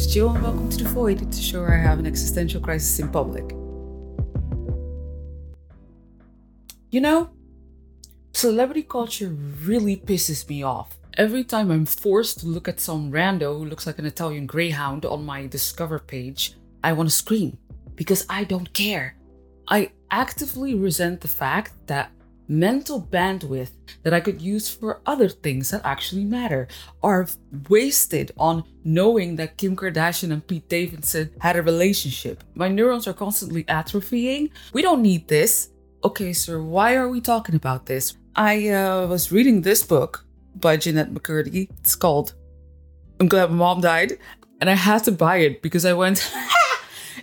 name's Jill, and welcome to The Void, the show where I have an existential crisis in public. You know, celebrity culture really pisses me off. Every time I'm forced to look at some rando who looks like an Italian greyhound on my Discover page, I want to scream because I don't care. I actively resent the fact that mental bandwidth that I could use for other things that actually matter are wasted on knowing that Kim Kardashian and Pete Davidson had a relationship. My neurons are constantly atrophying. We don't need this. Okay, sir, why are we talking about this? I uh, was reading this book by Jennette McCurdy. It's called I'm Glad My Mom Died. And I had to buy it because I went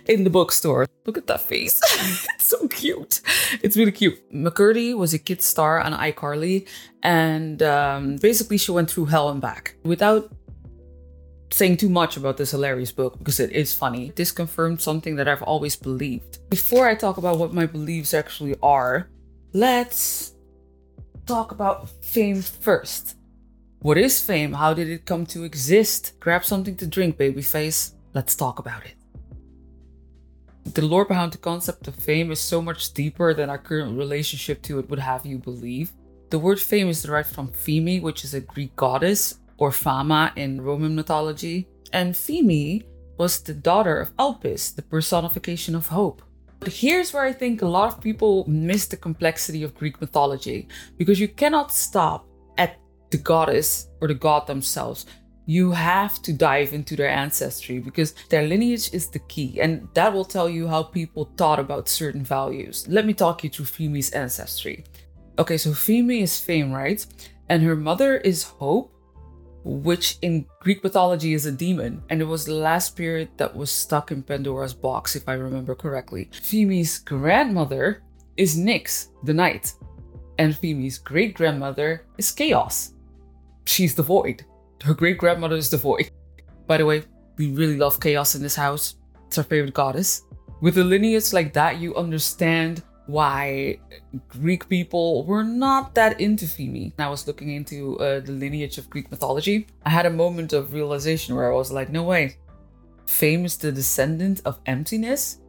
in the bookstore. Look at that face. it's so cute. It's really cute. McCurdy was a kid star on iCarly. And um, basically, she went through hell and back. Without saying too much about this hilarious book because it is funny. This confirmed something that I've always believed. Before I talk about what my beliefs actually are, let's talk about fame first. What is fame? How did it come to exist? Grab something to drink, babyface. Let's talk about it. The lore behind the concept of fame is so much deeper than our current relationship to it would have you believe. The word fame is derived from Pheme, which is a Greek goddess, or Fama in Roman mythology. And Pheme was the daughter of Elpis, the personification of hope. But here's where I think a lot of people miss the complexity of Greek mythology, because you cannot stop at the goddess or the god themselves. You have to dive into their ancestry because their lineage is the key, and that will tell you how people thought about certain values. Let me talk you through Pheme's ancestry. Okay, so Pheme is fame, right? And her mother is hope, which in Greek mythology is a demon, and it was the last spirit that was stuck in Pandora's box, if I remember correctly. Pheme's grandmother is Nyx, the night, and Pheme's great grandmother is Chaos. She's the void. Her great grandmother is the void. By the way, we really love Chaos in this house. It's our favorite goddess. With a lineage like that, you understand why Greek people were not that into Pheme. I was looking into uh, the lineage of Greek mythology. I had a moment of realization where I was like, no way. Fame is the descendant of emptiness?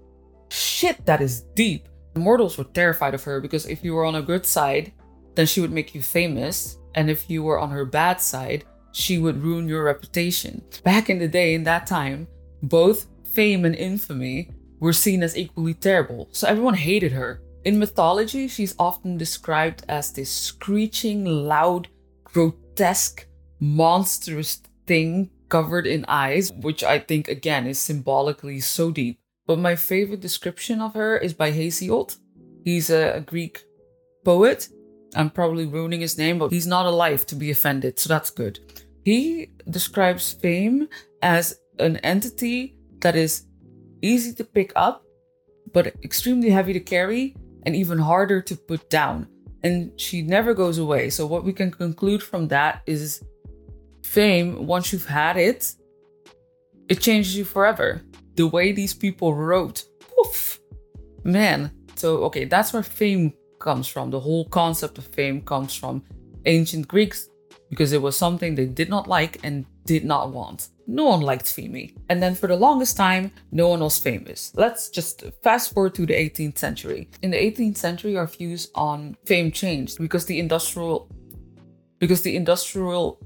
Shit, that is deep. Mortals were terrified of her because if you were on a good side, then she would make you famous. And if you were on her bad side, she would ruin your reputation. Back in the day, in that time, both fame and infamy were seen as equally terrible, so everyone hated her. In mythology, she's often described as this screeching, loud, grotesque, monstrous thing covered in eyes, which I think again is symbolically so deep. But my favorite description of her is by Hesiod. He's a, a Greek poet. I'm probably ruining his name, but he's not alive to be offended, so that's good. He describes fame as an entity that is easy to pick up, but extremely heavy to carry and even harder to put down. And she never goes away. So, what we can conclude from that is fame, once you've had it, it changes you forever. The way these people wrote, poof, man. So, okay, that's where fame comes from. The whole concept of fame comes from ancient Greeks because it was something they did not like and did not want. No one liked Pheme. And then for the longest time, no one was famous. Let's just fast forward to the 18th century. In the 18th century, our views on fame changed because the industrial because the industrial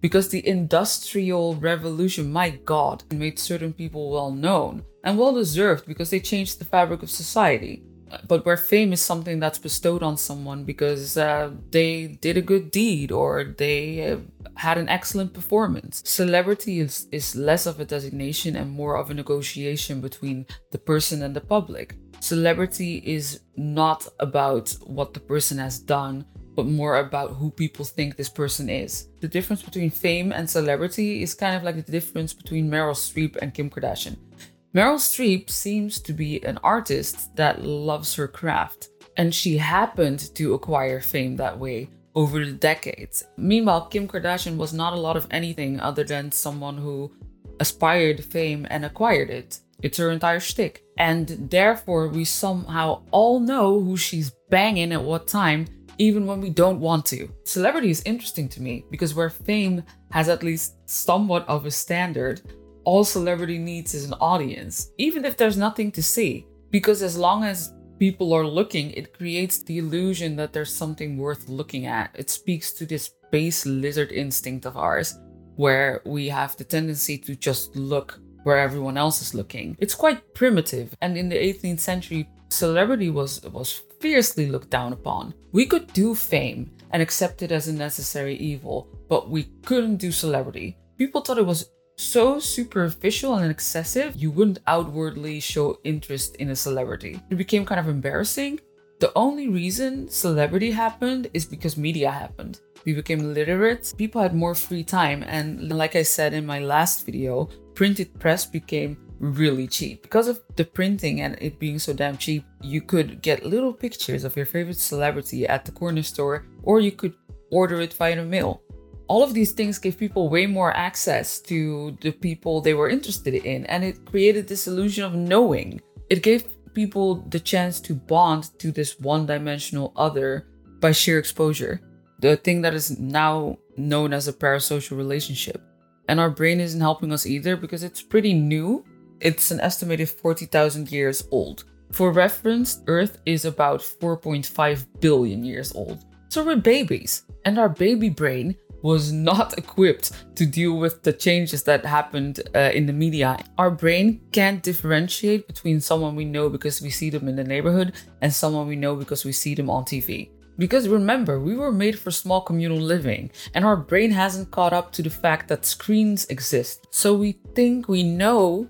because the industrial revolution, my god, made certain people well known and well deserved because they changed the fabric of society but where fame is something that's bestowed on someone because uh, they did a good deed or they had an excellent performance. Celebrity is, is less of a designation and more of a negotiation between the person and the public. Celebrity is not about what the person has done, but more about who people think this person is. The difference between fame and celebrity is kind of like the difference between Meryl Streep and Kim Kardashian. Meryl Streep seems to be an artist that loves her craft, and she happened to acquire fame that way over the decades. Meanwhile, Kim Kardashian was not a lot of anything other than someone who aspired fame and acquired it. It's her entire shtick. And therefore, we somehow all know who she's banging at what time even when we don't want to. Celebrity is interesting to me because where fame has at least somewhat of a standard, all celebrity needs is an audience, even if there's nothing to see. Because as long as people are looking, it creates the illusion that there's something worth looking at. It speaks to this base lizard instinct of ours, where we have the tendency to just look where everyone else is looking. It's quite primitive, and in the 18th century, celebrity was was fiercely looked down upon. We could do fame and accept it as a necessary evil, but we couldn't do celebrity. People thought it was so superficial and excessive, you wouldn't outwardly show interest in a celebrity. It became kind of embarrassing. The only reason celebrity happened is because media happened. We became literate, people had more free time, and like I said in my last video, printed press became really cheap. Because of the printing and it being so damn cheap, you could get little pictures of your favorite celebrity at the corner store, or you could order it via the mail. All of these things gave people way more access to the people they were interested in, and it created this illusion of knowing. It gave people the chance to bond to this one dimensional other by sheer exposure. The thing that is now known as a parasocial relationship. And our brain isn't helping us either because it's pretty new it's an estimated 40,000 years old. For reference, Earth is about 4.5 billion years old. So we're babies, and our baby brain was not equipped to deal with the changes that happened uh, in the media. Our brain can't differentiate between someone we know because we see them in the neighborhood and someone we know because we see them on TV. Because remember, we were made for small communal living, and our brain hasn't caught up to the fact that screens exist. So we think we know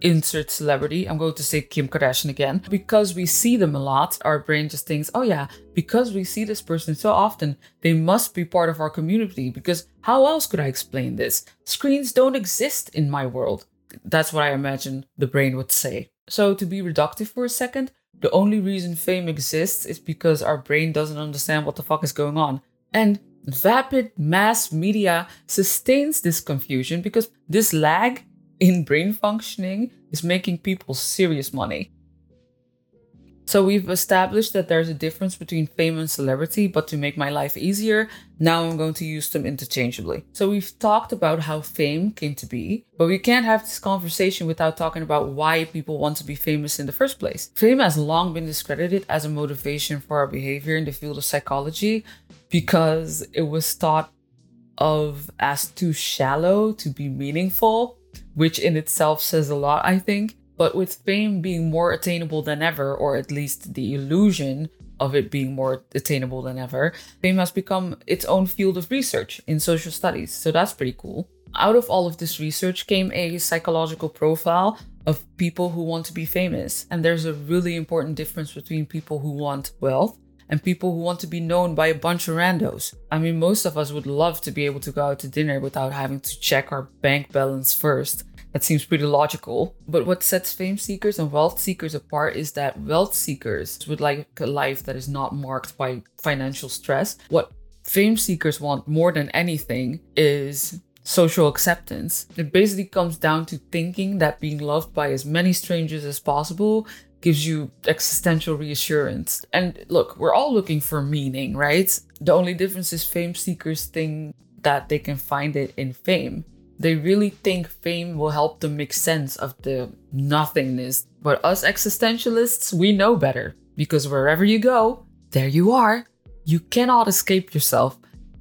insert celebrity. I'm going to say Kim Kardashian again. Because we see them a lot, our brain just thinks, oh yeah, because we see this person so often, they must be part of our community. Because how else could I explain this? Screens don't exist in my world. That's what I imagine the brain would say. So, to be reductive for a second, the only reason fame exists is because our brain doesn't understand what the fuck is going on. And vapid mass media sustains this confusion because this lag in brain functioning is making people serious money. So we've established that there's a difference between fame and celebrity, but to make my life easier, now I'm going to use them interchangeably. So we've talked about how fame came to be, but we can't have this conversation without talking about why people want to be famous in the first place. Fame has long been discredited as a motivation for our behavior in the field of psychology because it was thought of as too shallow to be meaningful which in itself says a lot, I think. But with fame being more attainable than ever, or at least the illusion of it being more attainable than ever, fame has become its own field of research in social studies. So that's pretty cool. Out of all of this research came a psychological profile of people who want to be famous. And there's a really important difference between people who want wealth and people who want to be known by a bunch of randos. I mean, most of us would love to be able to go out to dinner without having to check our bank balance first. That seems pretty logical. But what sets fame seekers and wealth seekers apart is that wealth seekers would like a life that is not marked by financial stress. What fame seekers want more than anything is social acceptance. It basically comes down to thinking that being loved by as many strangers as possible gives you existential reassurance. And look, we're all looking for meaning, right? The only difference is fame seekers think that they can find it in fame. They really think fame will help them make sense of the nothingness. But us existentialists, we know better. Because wherever you go, there you are. You cannot escape yourself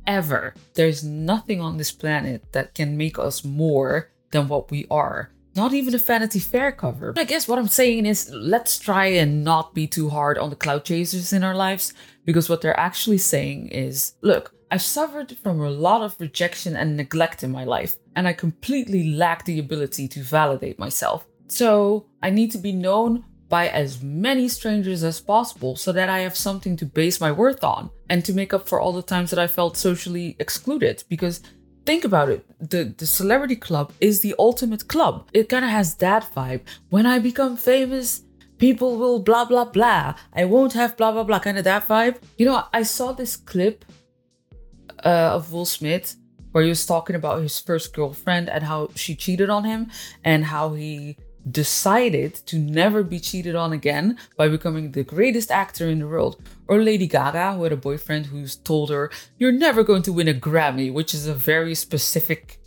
ever. There's nothing on this planet that can make us more than what we are. Not even a Vanity Fair cover. I guess what I'm saying is let's try and not be too hard on the clout chasers in our lives because what they're actually saying is look, I've suffered from a lot of rejection and neglect in my life, and I completely lack the ability to validate myself. So I need to be known by as many strangers as possible so that I have something to base my worth on and to make up for all the times that I felt socially excluded because think about it the the celebrity club is the ultimate club. It kind of has that vibe. When i become famous people will blah blah blah. I won't have blah blah blah kind of that vibe. You know i saw this clip uh, of will smith where he was talking about his first girlfriend and how she cheated on him and how he decided to never be cheated on again by becoming the greatest actor in the world. Or Lady Gaga, who had a boyfriend who's told her, You're never going to win a Grammy, which is a very specific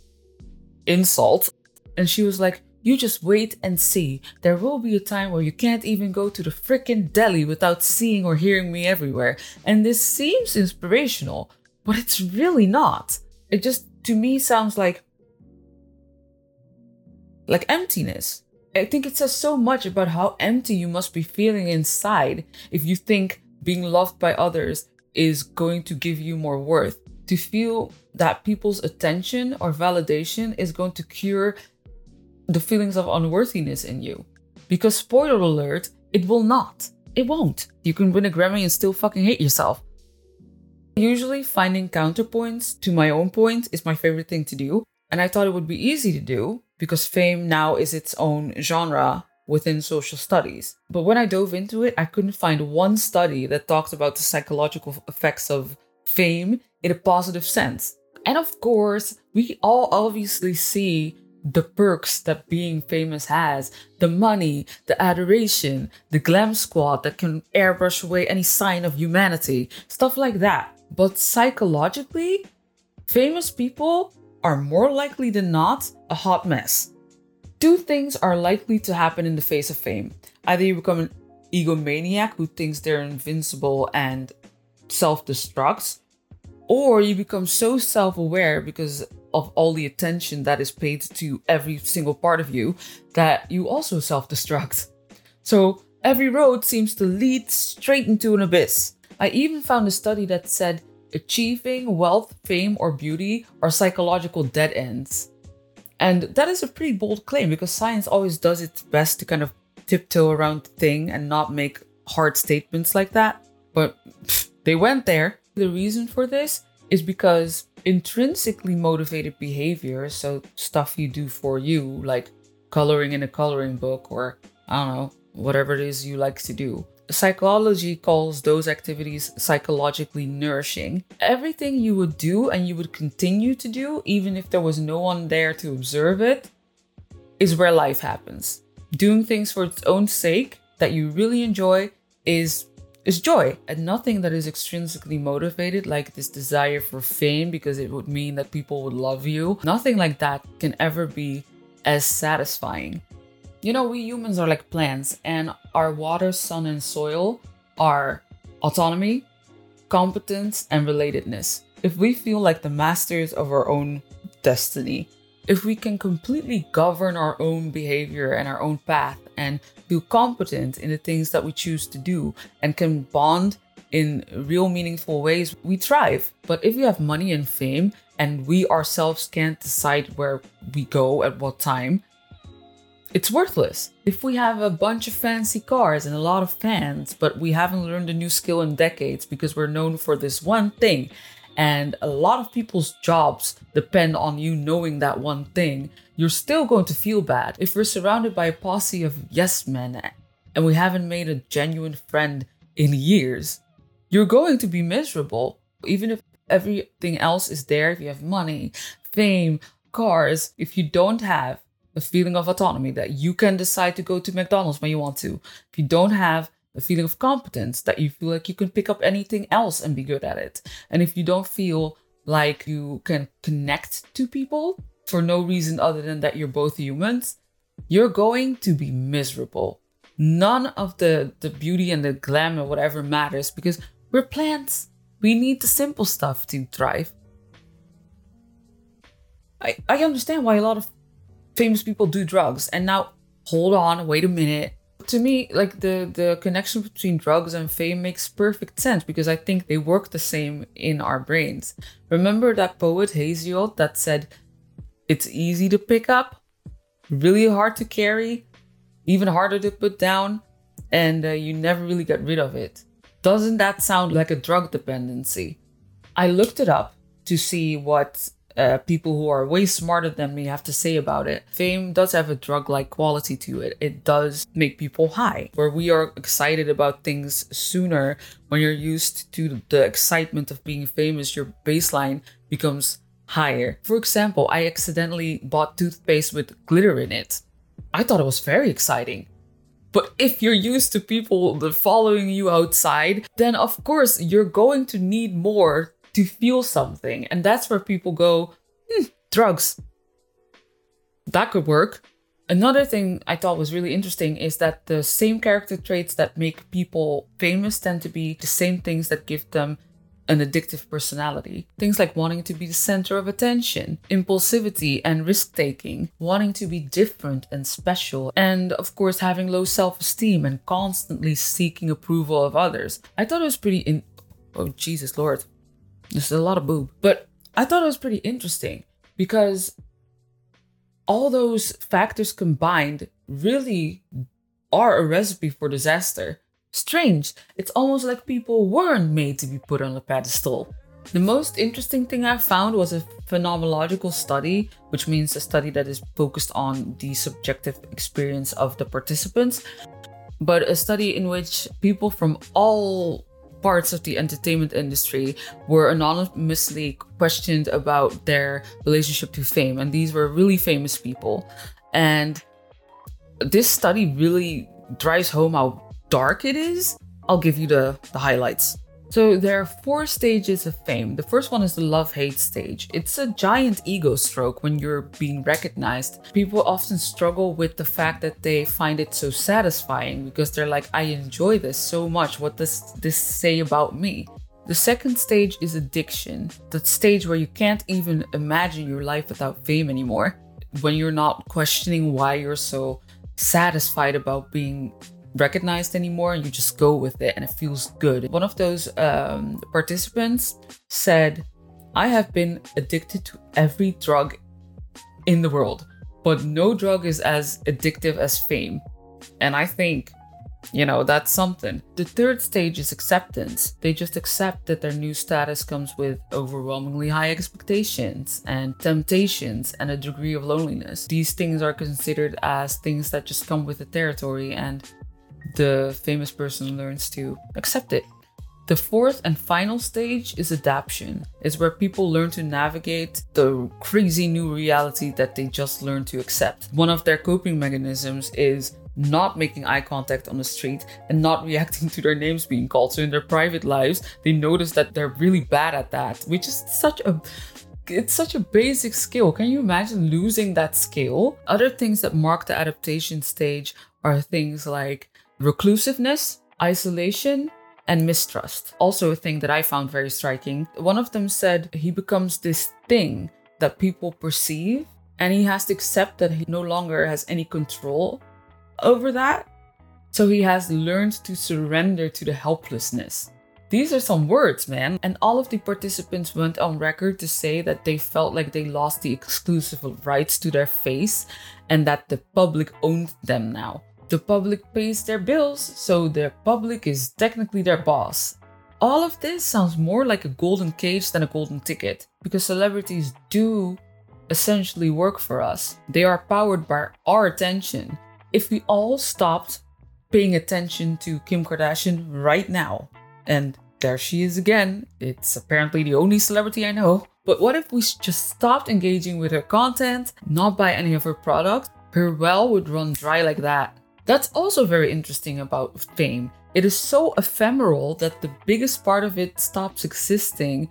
insult. And she was like, You just wait and see. There will be a time where you can't even go to the frickin' deli without seeing or hearing me everywhere. And this seems inspirational, but it's really not. It just, to me, sounds like like emptiness. I think it says so much about how empty you must be feeling inside if you think being loved by others is going to give you more worth. To feel that people's attention or validation is going to cure the feelings of unworthiness in you. Because, spoiler alert, it will not. It won't. You can win a Grammy and still fucking hate yourself. Usually, finding counterpoints to my own point is my favorite thing to do. And I thought it would be easy to do because fame now is its own genre within social studies. But when I dove into it, I couldn't find one study that talked about the psychological effects of fame in a positive sense. And of course, we all obviously see the perks that being famous has the money, the adoration, the glam squad that can airbrush away any sign of humanity, stuff like that. But psychologically, famous people are more likely than not a hot mess. Two things are likely to happen in the face of fame. Either you become an egomaniac who thinks they're invincible and self destructs, or you become so self aware because of all the attention that is paid to every single part of you that you also self destruct. So every road seems to lead straight into an abyss. I even found a study that said achieving wealth, fame, or beauty are psychological dead ends. And that is a pretty bold claim because science always does its best to kind of tiptoe around the thing and not make hard statements like that. But pff, they went there. The reason for this is because intrinsically motivated behavior, so stuff you do for you, like coloring in a coloring book or I don't know, whatever it is you like to do, Psychology calls those activities psychologically nourishing. Everything you would do and you would continue to do, even if there was no one there to observe it, is where life happens. Doing things for its own sake that you really enjoy is is joy and nothing that is extrinsically motivated like this desire for fame because it would mean that people would love you nothing like that can ever be as satisfying you know, we humans are like plants, and our water, sun, and soil are autonomy, competence, and relatedness. If we feel like the masters of our own destiny, if we can completely govern our own behavior and our own path and feel competent in the things that we choose to do and can bond in real meaningful ways, we thrive. But if we have money and fame and we ourselves can't decide where we go at what time, it's worthless. If we have a bunch of fancy cars and a lot of fans, but we haven't learned a new skill in decades because we're known for this one thing, and a lot of people's jobs depend on you knowing that one thing, you're still going to feel bad. If we're surrounded by a posse of yes men and we haven't made a genuine friend in years, you're going to be miserable. Even if everything else is there, if you have money, fame, cars, if you don't have a feeling of autonomy that you can decide to go to McDonald's when you want to. If you don't have a feeling of competence that you feel like you can pick up anything else and be good at it. And if you don't feel like you can connect to people for no reason other than that you're both humans, you're going to be miserable. None of the, the beauty and the glam whatever matters because we're plants. We need the simple stuff to thrive. I, I understand why a lot of famous people do drugs. And now, hold on, wait a minute. To me, like the the connection between drugs and fame makes perfect sense because I think they work the same in our brains. Remember that poet Hesiod that said, "It's easy to pick up, really hard to carry, even harder to put down, and uh, you never really get rid of it." Doesn't that sound like a drug dependency? I looked it up to see what uh, people who are way smarter than me have to say about it. Fame does have a drug like quality to it. It does make people high, where we are excited about things sooner. When you're used to the excitement of being famous, your baseline becomes higher. For example, I accidentally bought toothpaste with glitter in it. I thought it was very exciting. But if you're used to people following you outside, then of course you're going to need more to feel something. And that's where people go, hmm, drugs. That could work. Another thing I thought was really interesting is that the same character traits that make people famous tend to be the same things that give them an addictive personality. Things like wanting to be the center of attention, impulsivity and risk taking, wanting to be different and special, and of course having low self esteem and constantly seeking approval of others. I thought it was pretty in. Oh, Jesus Lord. There's a lot of boob. But I thought it was pretty interesting because all those factors combined really are a recipe for disaster. Strange, it's almost like people weren't made to be put on a pedestal. The most interesting thing I found was a phenomenological study, which means a study that is focused on the subjective experience of the participants, but a study in which people from all parts of the entertainment industry were anonymously questioned about their relationship to fame. And these were really famous people. And this study really drives home how dark it is. I'll give you the, the highlights. So there are four stages of fame. The first one is the love-hate stage. It's a giant ego stroke when you're being recognized. People often struggle with the fact that they find it so satisfying because they're like, I enjoy this so much. What does this say about me? The second stage is addiction, the stage where you can't even imagine your life without fame anymore. When you're not questioning why you're so satisfied about being recognized anymore and you just go with it and it feels good. One of those um, participants said, I have been addicted to every drug in the world, but no drug is as addictive as fame. And I think, you know, that's something. The third stage is acceptance. They just accept that their new status comes with overwhelmingly high expectations and temptations and a degree of loneliness. These things are considered as things that just come with the territory and the famous person learns to accept it. The fourth and final stage is adaptation. It's where people learn to navigate the crazy new reality that they just learned to accept. One of their coping mechanisms is not making eye contact on the street and not reacting to their names being called. So in their private lives, they notice that they're really bad at that, which is such a it's such a basic skill. Can you imagine losing that skill? Other things that mark the adaptation stage are things like reclusiveness, isolation, and mistrust. Also, a thing that I found very striking. One of them said he becomes this thing that people perceive, and he has to accept that he no longer has any control over that. So he has learned to surrender to the helplessness. These are some words, man. And all of the participants went on record to say that they felt like they lost the exclusive rights to their face and that the public owned them now. The public pays their bills, so the public is technically their boss. All of this sounds more like a golden cage than a golden ticket, because celebrities do essentially work for us. They are powered by our attention. If we all stopped paying attention to Kim Kardashian right now, and there she is again, it's apparently the only celebrity I know. But what if we just stopped engaging with her content, not buy any of her products? Her well would run dry like that. That's also very interesting about fame. It is so ephemeral that the biggest part of it stops existing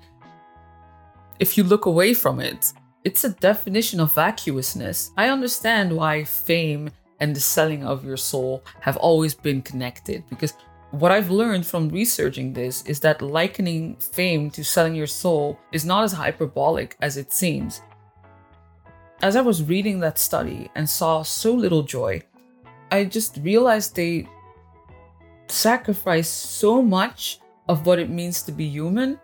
if you look away from it. It's a definition of vacuousness. I understand why fame and the selling of your soul have always been connected because what I've learned from researching this is that likening fame to selling your soul is not as hyperbolic as it seems. As I was reading that study and saw so little joy, I just realized they sacrifice so much of what it means to be human.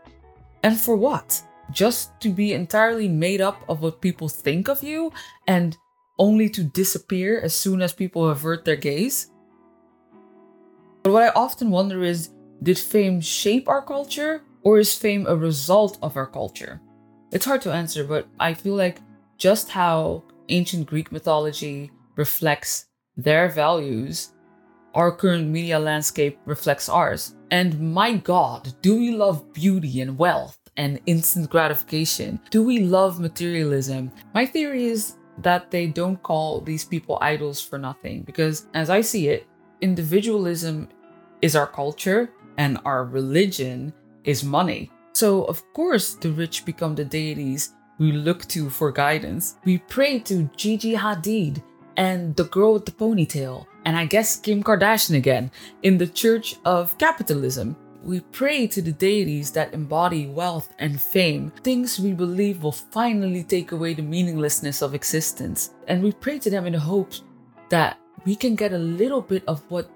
And for what? Just to be entirely made up of what people think of you and only to disappear as soon as people avert their gaze? But what I often wonder is did fame shape our culture or is fame a result of our culture? It's hard to answer, but I feel like just how ancient Greek mythology reflects their values, our current media landscape reflects ours. And my God, do we love beauty and wealth and instant gratification? Do we love materialism? My theory is that they don't call these people idols for nothing. Because as I see it, individualism is our culture and our religion is money. So, of course, the rich become the deities we look to for guidance. We pray to Gigi Hadid and the girl with the ponytail, and I guess Kim Kardashian again, in the church of capitalism. We pray to the deities that embody wealth and fame, things we believe will finally take away the meaninglessness of existence. And we pray to them in the hope that we can get a little bit of what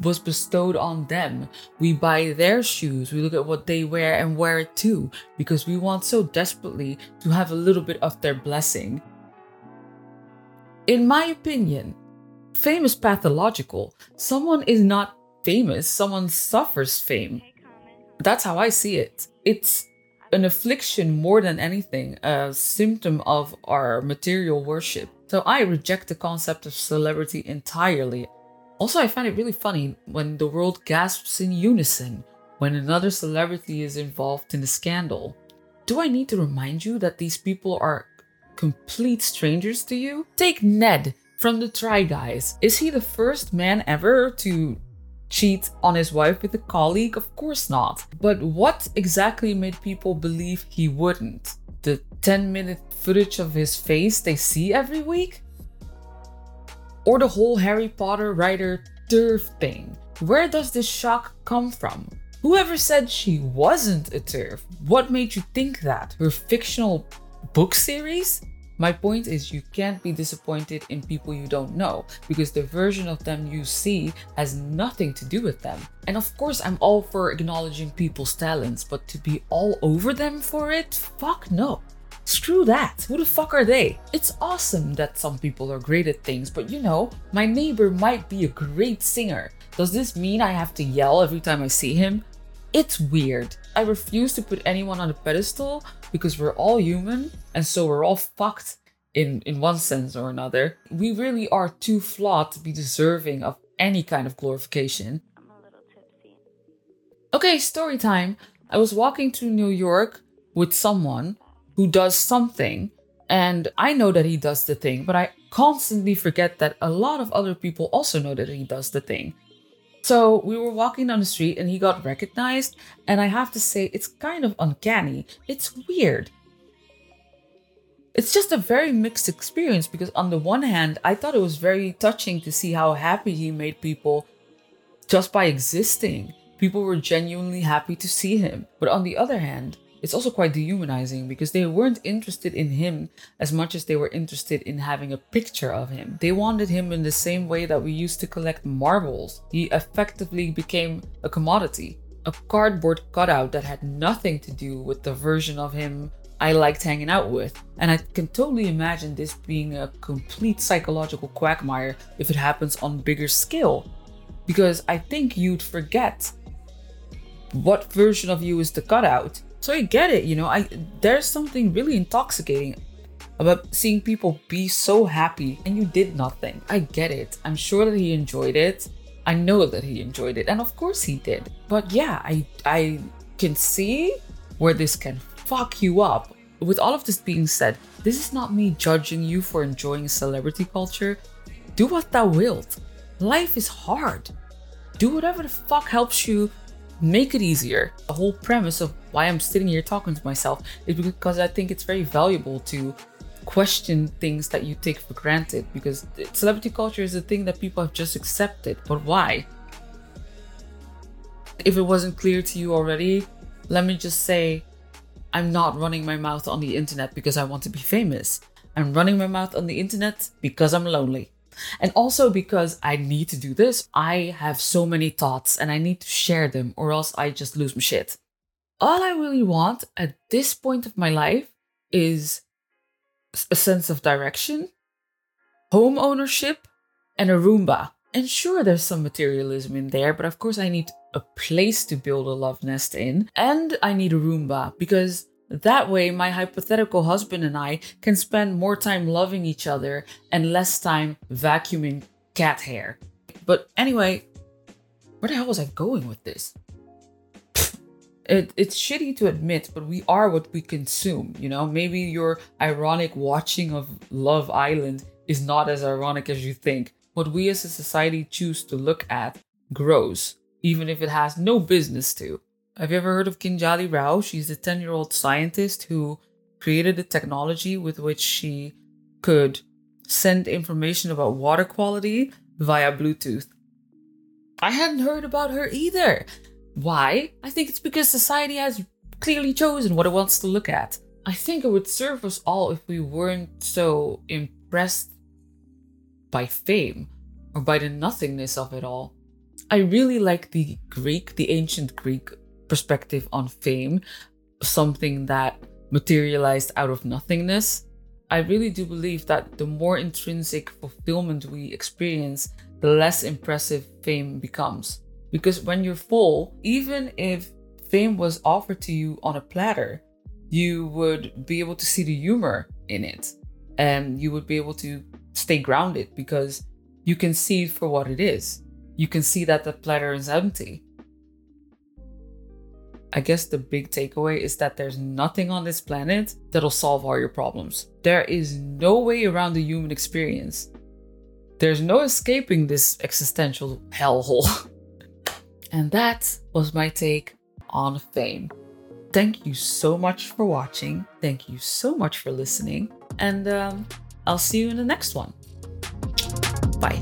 was bestowed on them. We buy their shoes, we look at what they wear and wear it too, because we want so desperately to have a little bit of their blessing. In my opinion, fame is pathological. Someone is not famous, someone suffers fame. That's how I see it. It's an affliction more than anything, a symptom of our material worship. So I reject the concept of celebrity entirely. Also, I find it really funny when the world gasps in unison when another celebrity is involved in a scandal. Do I need to remind you that these people are complete strangers to you? Take Ned from the Try Guys. Is he the first man ever to cheat on his wife with a colleague? Of course not. But what exactly made people believe he wouldn't? The 10 minute footage of his face they see every week? Or the whole Harry Potter writer TERF thing? Where does this shock come from? Whoever said she wasn't a TERF? What made you think that? Her fictional book series? My point is, you can't be disappointed in people you don't know because the version of them you see has nothing to do with them. And of course, I'm all for acknowledging people's talents, but to be all over them for it? Fuck no. Screw that. Who the fuck are they? It's awesome that some people are great at things, but you know, my neighbor might be a great singer. Does this mean I have to yell every time I see him? It's weird. I refuse to put anyone on a pedestal because we're all human and so we're all fucked in in one sense or another. We really are too flawed to be deserving of any kind of glorification. I'm a little tipsy. Okay, story time. I was walking to New York with someone who does something and I know that he does the thing, but I constantly forget that a lot of other people also know that he does the thing. So we were walking down the street and he got recognized, and I have to say, it's kind of uncanny. It's weird. It's just a very mixed experience because, on the one hand, I thought it was very touching to see how happy he made people just by existing. People were genuinely happy to see him. But on the other hand, it's also quite dehumanizing because they weren't interested in him as much as they were interested in having a picture of him. They wanted him in the same way that we used to collect marbles. He effectively became a commodity, a cardboard cutout that had nothing to do with the version of him I liked hanging out with. And I can totally imagine this being a complete psychological quagmire if it happens on bigger scale. Because I think you'd forget what version of you is the cutout so I get it, you know, I there's something really intoxicating about seeing people be so happy and you did nothing. I get it. I'm sure that he enjoyed it. I know that he enjoyed it, and of course he did. But yeah, I I can see where this can fuck you up. With all of this being said, this is not me judging you for enjoying celebrity culture. Do what thou wilt. Life is hard. Do whatever the fuck helps you make it easier. The whole premise of why I'm sitting here talking to myself is because I think it's very valuable to question things that you take for granted because celebrity culture is a thing that people have just accepted. But why? If it wasn't clear to you already, let me just say I'm not running my mouth on the internet because I want to be famous. I'm running my mouth on the internet because I'm lonely. And also because I need to do this, I have so many thoughts and I need to share them or else I just lose my shit. All I really want at this point of my life is a sense of direction, home ownership, and a Roomba. And sure, there's some materialism in there, but of course, I need a place to build a love nest in, and I need a Roomba because that way, my hypothetical husband and I can spend more time loving each other and less time vacuuming cat hair. But anyway, where the hell was I going with this? it, it's shitty to admit, but we are what we consume. You know, maybe your ironic watching of Love Island is not as ironic as you think. What we as a society choose to look at grows, even if it has no business to. Have you ever heard of Gitanjali Rao? She's a 10 year old scientist who created a technology with which she could send information about water quality via Bluetooth. I hadn't heard about her either. Why? I think it's because society has clearly chosen what it wants to look at. I think it would serve us all if we weren't so impressed by fame or by the nothingness of it all. I really like the Greek, the ancient Greek perspective on fame, something that materialized out of nothingness. I really do believe that the more intrinsic fulfillment we experience, the less impressive fame becomes. Because when you're full, even if fame was offered to you on a platter, you would be able to see the humor in it and you would be able to stay grounded because you can see it for what it is. You can see that the platter is empty. I guess the big takeaway is that there's nothing on this planet that'll solve all your problems. There is no way around the human experience. There's no escaping this existential hellhole. and that was my take on fame. Thank you so much for watching. Thank you so much for listening. And um, I'll see you in the next one. Bye.